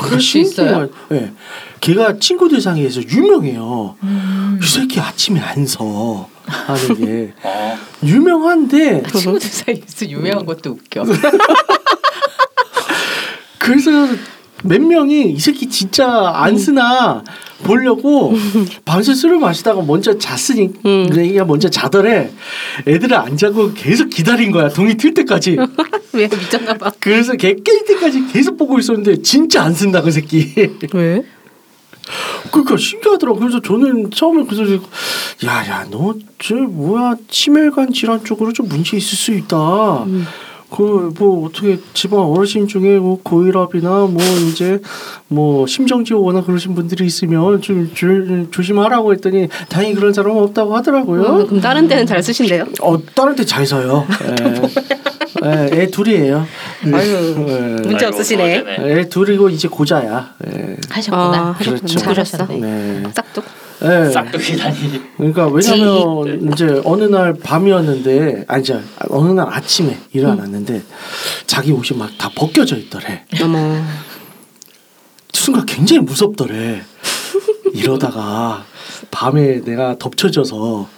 그럴 수 있어요? 네. 걔가 친구들 사이에서 유명해요. 음. 이 새끼 아침에 안 서. 하는 게 어. 유명한데 친구들 사이에서 유명한 것도 웃겨. 그래서 몇 명이 이 새끼 진짜 안 쓰나 보려고 밤새 술을 마시다가 먼저 잤으니 음. 얘가 먼저 자더래 애들을 안 자고 계속 기다린 거야 동이 틀 때까지 왜 미쳤나 봐. 그래서 걔 깰 때까지 계속 보고 있었는데 진짜 안 쓴다 그 새끼 왜? 그러니까 신기하더라고 그래서 저는 처음에 그래서 야야 너저 뭐야 치매관 질환 쪽으로 좀 문제 있을 수 있다 그뭐 어떻게 집안 어르신 중에 뭐 고혈압이나 뭐 이제 뭐 심정지호거나 그러신 분들이 있으면 좀 조, 조심하라고 했더니 다행히 그런 사람은 없다고 하더라고요. 어, 그럼 다른 데는 잘 쓰신대요? 어 다른 데잘 서요. 예. 예, 애 둘이에요. 아유, 예. 문제 아이고, 없으시네. 애 둘이고 이제 고자야. 예. 하셨구나. 아, 그렇죠. 잘하셨어. 네. 싹둑. 예. 싹둑이 다니. 그러니까 왜냐면 이제 어느 날 밤이었는데 아니 저 어느 날 아침에 일어났는데 자기 옷이 막 다 벗겨져 있더래. 어머. 순간 굉장히 무섭더래. 이러다가 밤에 내가 덮쳐져서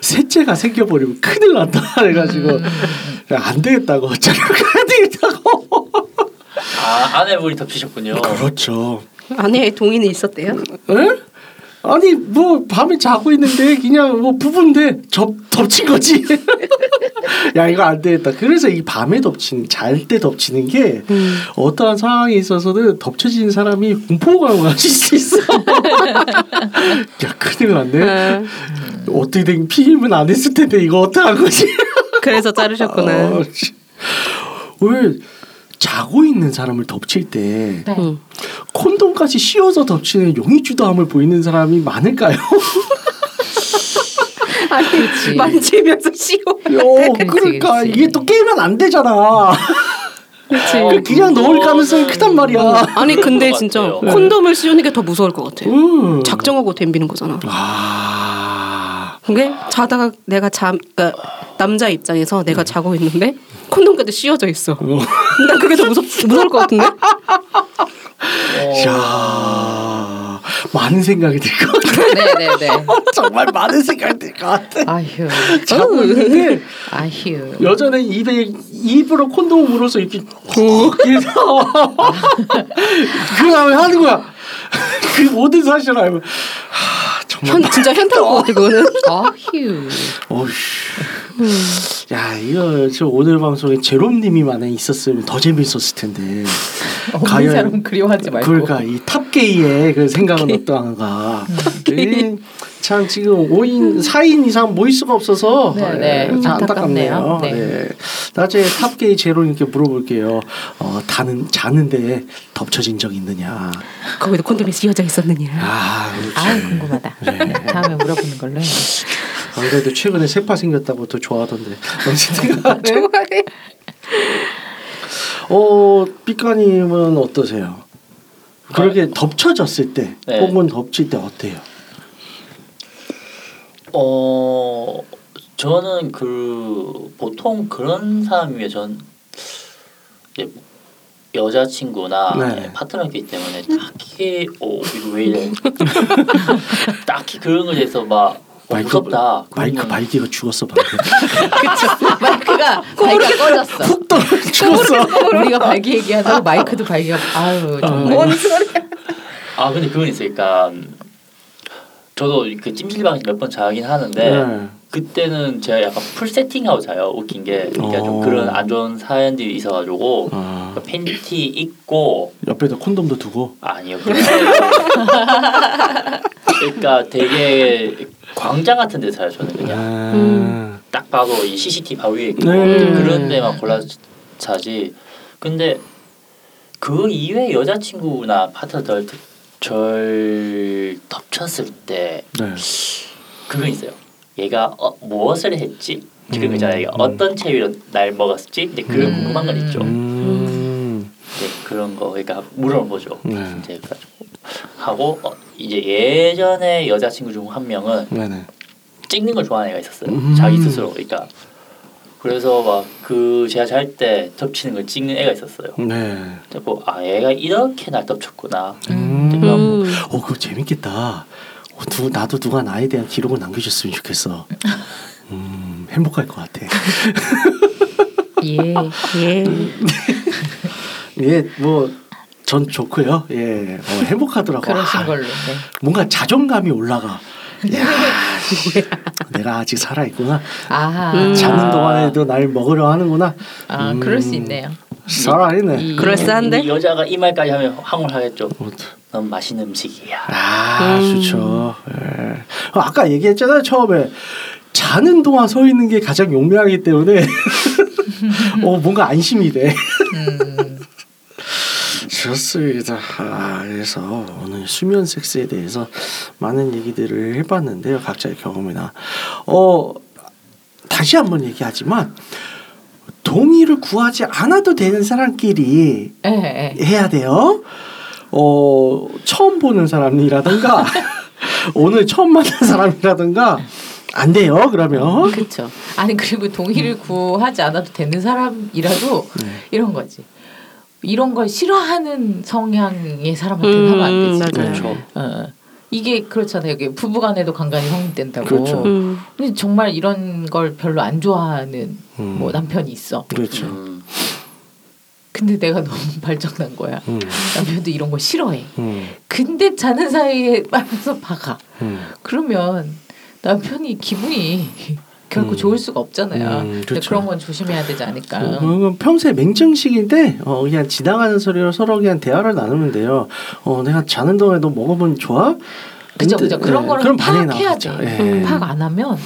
셋째가 생겨버리면 큰일 난다. 그래가지고 야, 안 되겠다고 자기가 안 되겠다고. 아 아내분이 덮치셨군요. 그렇죠. 아내의 동의는 있었대요? 에? 아니 뭐 밤에 자고 있는데 그냥 뭐 부부인데 접 덮친 거지. 야 이거 안 되겠다. 그래서 이 밤에 덮치는 잘때 덮치는 게 음. 어떠한 상황에 있어서는 덮쳐진 사람이 공포감을 가질 수 있어. 야 큰일 났네. 아, 어떻게 된 피임은 안 했을 텐데 이거 어떻게 한 거지? 그래서 자르셨구나. 어, 씨. 왜 자고 있는 사람을 덮칠 때 네. 응. 콘돔까지 씌워서 덮치는 용의주도함을 보이는 사람이 많을까요? 아니 그렇지. 만지면서 씌워. 어, 그치, 그러니까 그치. 이게 또 깨면 안 되잖아. 그렇지. 그냥 넣을 가능성이 크단 말이야. 아니 근데 것 진짜 같아요. 콘돔을 씌우는 게 더 무서울 것 같아. 음. 작정하고 덤비는 거잖아. 아, 그게 자다가 내가 잠, 그러니까 남자 입장에서 내가 자고 있는데 콘돔까지 씌워져 있어. 난 그게 더 무섭 무서울 것 같은데? 야, 많은 생각이 들 것 같아. 네네네. 정말 많은 생각이 들 것 같아. 아휴. 자고 있는데 아휴. 여전히 입에 입으로 콘돔을 물어서 이렇게 이렇게 그 다음에 하는 거야. 그 모든 사실을 하, 정말 현 진짜 현타올 것 같아 그거는. 아휴. 어휴. 야 이거 저 오늘 방송에 제롬님이 만약 있었으면 더 재밌었을 텐데. 없는 사람 그리워하지 말고. 그러니까 이 탑게이의 그 생각은 어떠한가. 이 참 지금 5인 4인 이상 모일 수가 없어서 네, 예, 네. 참 안타깝네요. 네. 네. 나중에 탑게이 제로님께 물어볼게요. 어, 다는 자는데 덮쳐진 적 있느냐? 거기도 콘돔이 씌어져 있었느냐. 아, 그렇지. 아 궁금하다. 네. 다음에 물어보는 걸로. 안 그래도 최근에 세파 생겼다고 또 좋아하던데. 어쨌든 간에 좋아해. 어, 삐까님은 어떠세요? 그렇게 덮쳐졌을 때, 네. 혹은 덮칠 때 어때요? 어 저는 그 보통 그런 사람이면 전 여자친구나 네. 파트너이기 때문에 딱히 어 이거 왜 이래 딱히 그런 거에 대해서 막 어, 무섭다 마이크 발기가 죽었어 방금. 그쵸. 마이크가 발기가 꺼졌어. 훅 떨어 죽었어. 우리가 발기 얘기하다가 마이크도 발기가 아유 정말. 뭔아 근데 그건 있어요 그러니까 저도 그 찜질방에서 몇번 자긴 하는데 네. 그때는 제가 약간 풀 세팅하고 자요 웃긴 게 그러니까 어. 좀 그런 안 좋은 사연들이 있어가지고 아, 그 팬티 입고 옆에다 콘돔도 두고. 아니요 그러니까 되게 광장 같은 데 자요 저는 그냥 아, 음. 딱 봐도 이 CCTV 바로 위에 있고 네. 그런 데만 골라 자지 근데 그 이외 여자친구나 파트너들 절 덮쳤을 때 네. 그건 있어요. 얘가 어, 무엇을 했지? 그런 음, 거잖아요. 얘가 음. 어떤 체위로 날 먹었지? 이제 그런 음. 궁금한 건 있죠. 음. 이제 그런 거 그러니까 물어보죠. 네. 이제 하고 어, 이제 예전에 여자친구 중 한 명은 네네. 찍는 걸 좋아하는 애가 있었어요. 음. 자기 스스로. 그러니까 그래서 막 그 제가 잘 때 덮치는 걸 찍는 애가 있었어요. 네. 그래서 아 얘가 이렇게 날 덮쳤구나. 음. 뭐 음. 어 그거 재밌겠다. 어, 누, 나도 누가 나에 대한 기록을 남겨줬으면 좋겠어. 음 행복할 것 같아. 예. 예. 예, 뭐 전 좋고요. 예, 어, 행복하더라고. 그러신 아, 걸로. 네. 뭔가 자존감이 올라가. 야, 내가 아직 살아 있구나. 아. 음. 자는 동안에도 날 먹으려 하는구나. 아 음, 그럴 수 있네요. 살아 있네. 이- 그럴싸한데? 이 여자가 이 말까지 하면 황홀하겠죠. 어, 넌 맛있는 음식이야. 아, 음. 좋죠. 예. 어, 아까 얘기했잖아요 처음에 자는 동안 서 있는 게 가장 용맹하기 때문에 어 뭔가 안심이 돼. 음. 좋습니다. 아, 그래서 오늘 수면 섹스에 대해서 많은 얘기들을 해봤는데요. 각자의 경험이나 어 다시 한번 얘기하지만 동의를 구하지 않아도 되는 사람끼리 예, 예. 해야 돼요. 어 처음 보는 사람이라든가 오늘 처음 만난 사람이라든가 안 돼요. 그러면 그렇죠. 아니 그리고 동의를 구하지 않아도 되는 사람이라도 네. 이런 거지. 이런 걸 싫어하는 성향의 사람한테는 음, 하면 안 되지. 맞아요. 그렇죠. 어. 이게 그렇잖아요. 이게 부부간에도 간간히 성립된다고. 그렇죠. 음. 근데 정말 이런 걸 별로 안 좋아하는 음. 뭐 남편이 있어. 그렇죠. 음, 근데 내가 너무 발정난 거야. 음, 남편도 이런 거 싫어해. 음, 근데 자는 사이에 빨면서 박아. 음. 그러면 남편이 기분이 결코 음. 좋을 수가 없잖아요. 음, 그렇죠. 그런 건 조심해야 되지 않을까. 어, 그건 평소에 맹정식인데 어, 그냥 지나가는 소리로 서로 그냥 대화를 나누면 돼요. 어, 내가 자는 동안에 너 먹어보면 좋아? 그죠, 그죠. 그런 예, 거를 그럼 반응이 파악해야 돼. 나오겠죠. 예. 음, 파악 안 하면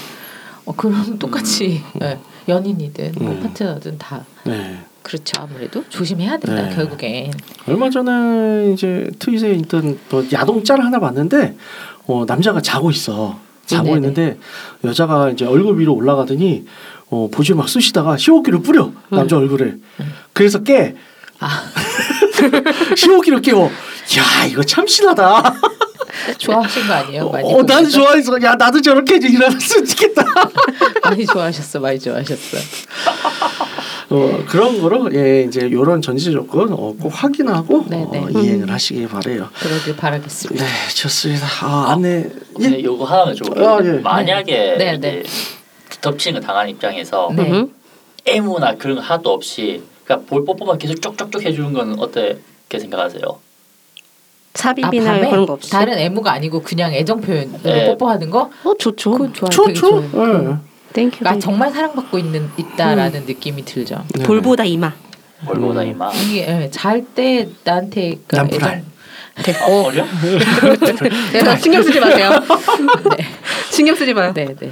어, 그럼 똑같이 예, 연인이든 뭐 음. 파트너든 다 네. 그렇죠. 아무래도 조심해야 된다. 네. 결국엔. 얼마 전에 이제 트윗에 있던 뭐 야동 짤 하나 봤는데 어, 남자가 자고 있어. 자고 네네. 있는데 여자가 이제 얼굴 위로 올라가더니 어, 보지 막 쑤시다가 시호기를 뿌려 남자 얼굴에. 그래서 깨. 아 시호기를 깨워. 야 이거 참 신하다. 좋아하신 거 아니에요? 많이 어, 보면서? 좋아해서 야 나도 저렇게 일어났으면 좋겠다. 많이 좋아하셨어. 많이 좋아하셨어. 어, 그런 거로 예 이제 이런 전제 조건 어, 꼭 확인하고 네네. 어, 이행을 하시길 바래요. 그러길 바라겠습니다. 네 좋습니다. 아 안내 예. 요거 하나만 좀 아, 예. 만약에 네, 이제 네. 덮치는 거 당하는 입장에서 네. 음. 애무나 그런 거 하나도 없이 그러니까 볼 뽀뽀만 계속 쪽쪽쪽 해주는 건 어떻게 생각하세요? 삽입이나 아, 그런 거 없이. 다른 애무가 아니고 그냥 애정 표현으로 네. 뽀뽀하는 거? 어 좋죠. 그건 좋아요. 되게 좋죠. 예. 땡큐. 그러니까 땡큐. 정말 사랑받고 있는 있다라는 느낌이 들죠. 네. 볼보다 이마. 얼보다 음. 이마. 이게 예, 잘때 나한테 그 남풀알. 애정 됐고 어려? 내가 신경 쓰지 마세요. 네. 신경 쓰지 마요. 네, 네.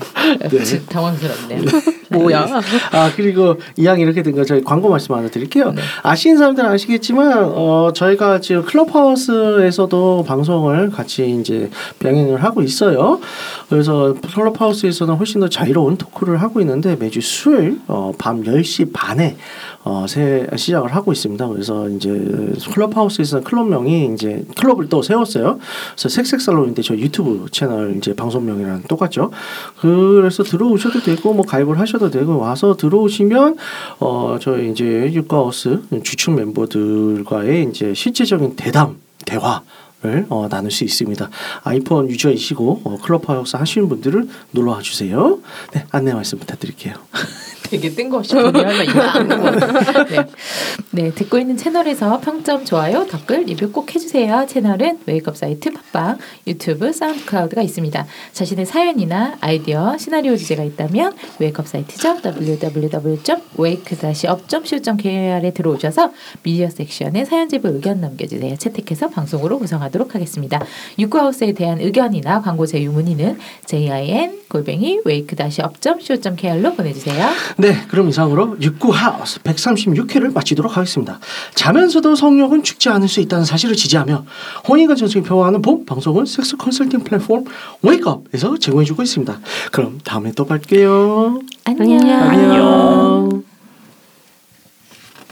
네. 당황스럽네요. 뭐야? 아 그리고 이왕 이렇게 된 거 저희 광고 말씀 하나 드릴게요. 네. 아시는 사람들은 아시겠지만 어 저희가 지금 클럽하우스에서도 방송을 같이 이제 병행을 하고 있어요. 그래서 클럽하우스에서는 훨씬 더 자유로운 토크를 하고 있는데 매주 수요일 어, 밤 10시 반에 어, 새 시작을 하고 있습니다. 그래서 이제 클럽하우스에서는 클럽명이 이제 클럽을 또 세웠어요. 그래서 색색살론인데 저 유튜브 채널 이제 방송명이랑 똑같죠. 그래서 들어오셔도 되고 뭐 가입을 하셔도 되고 와서 들어오시면 어 저희 이제 유가우스 주축 멤버들과의 이제 실제적인 대담 대화 를 어, 나눌 수 있습니다. 아이폰 유저이시고 어, 클럽하우스 하시는 분들은 놀러 와 주세요. 네 안내 말씀 부탁드릴게요. 되게 뜬금없이 본의 하면 이거 안 거. 네. 네, 듣고 있는 채널에서 평점, 좋아요, 댓글, 리뷰 꼭 해주세요. 채널은 wake-up 사이트, 팟빵, 유튜브, 사운드클라우드가 있습니다. 자신의 사연이나 아이디어, 시나리오 주제가 있다면 wake-up 사이트죠. www.wake-up.co.kr에 들어오셔서 미디어 섹션에 사연 제보 의견 남겨주세요. 채택해서 방송으로 구성하도록 하겠습니다. 육구하우스에 대한 의견이나 광고 제휴 문의는 jin 골뱅이 wake-up.co.kr로 보내주세요. 네, 그럼 이상으로 69 하우스 136회를 마치도록 하겠습니다. 자면서도 성욕은 죽지 않을 수 있다는 사실을 지지하며 혼인과 전승이 표방하는 본 방송은 섹스 컨설팅 플랫폼 웨이크업에서 제공해주고 있습니다. 그럼 다음에 또 뵐게요. 안녕. 안녕.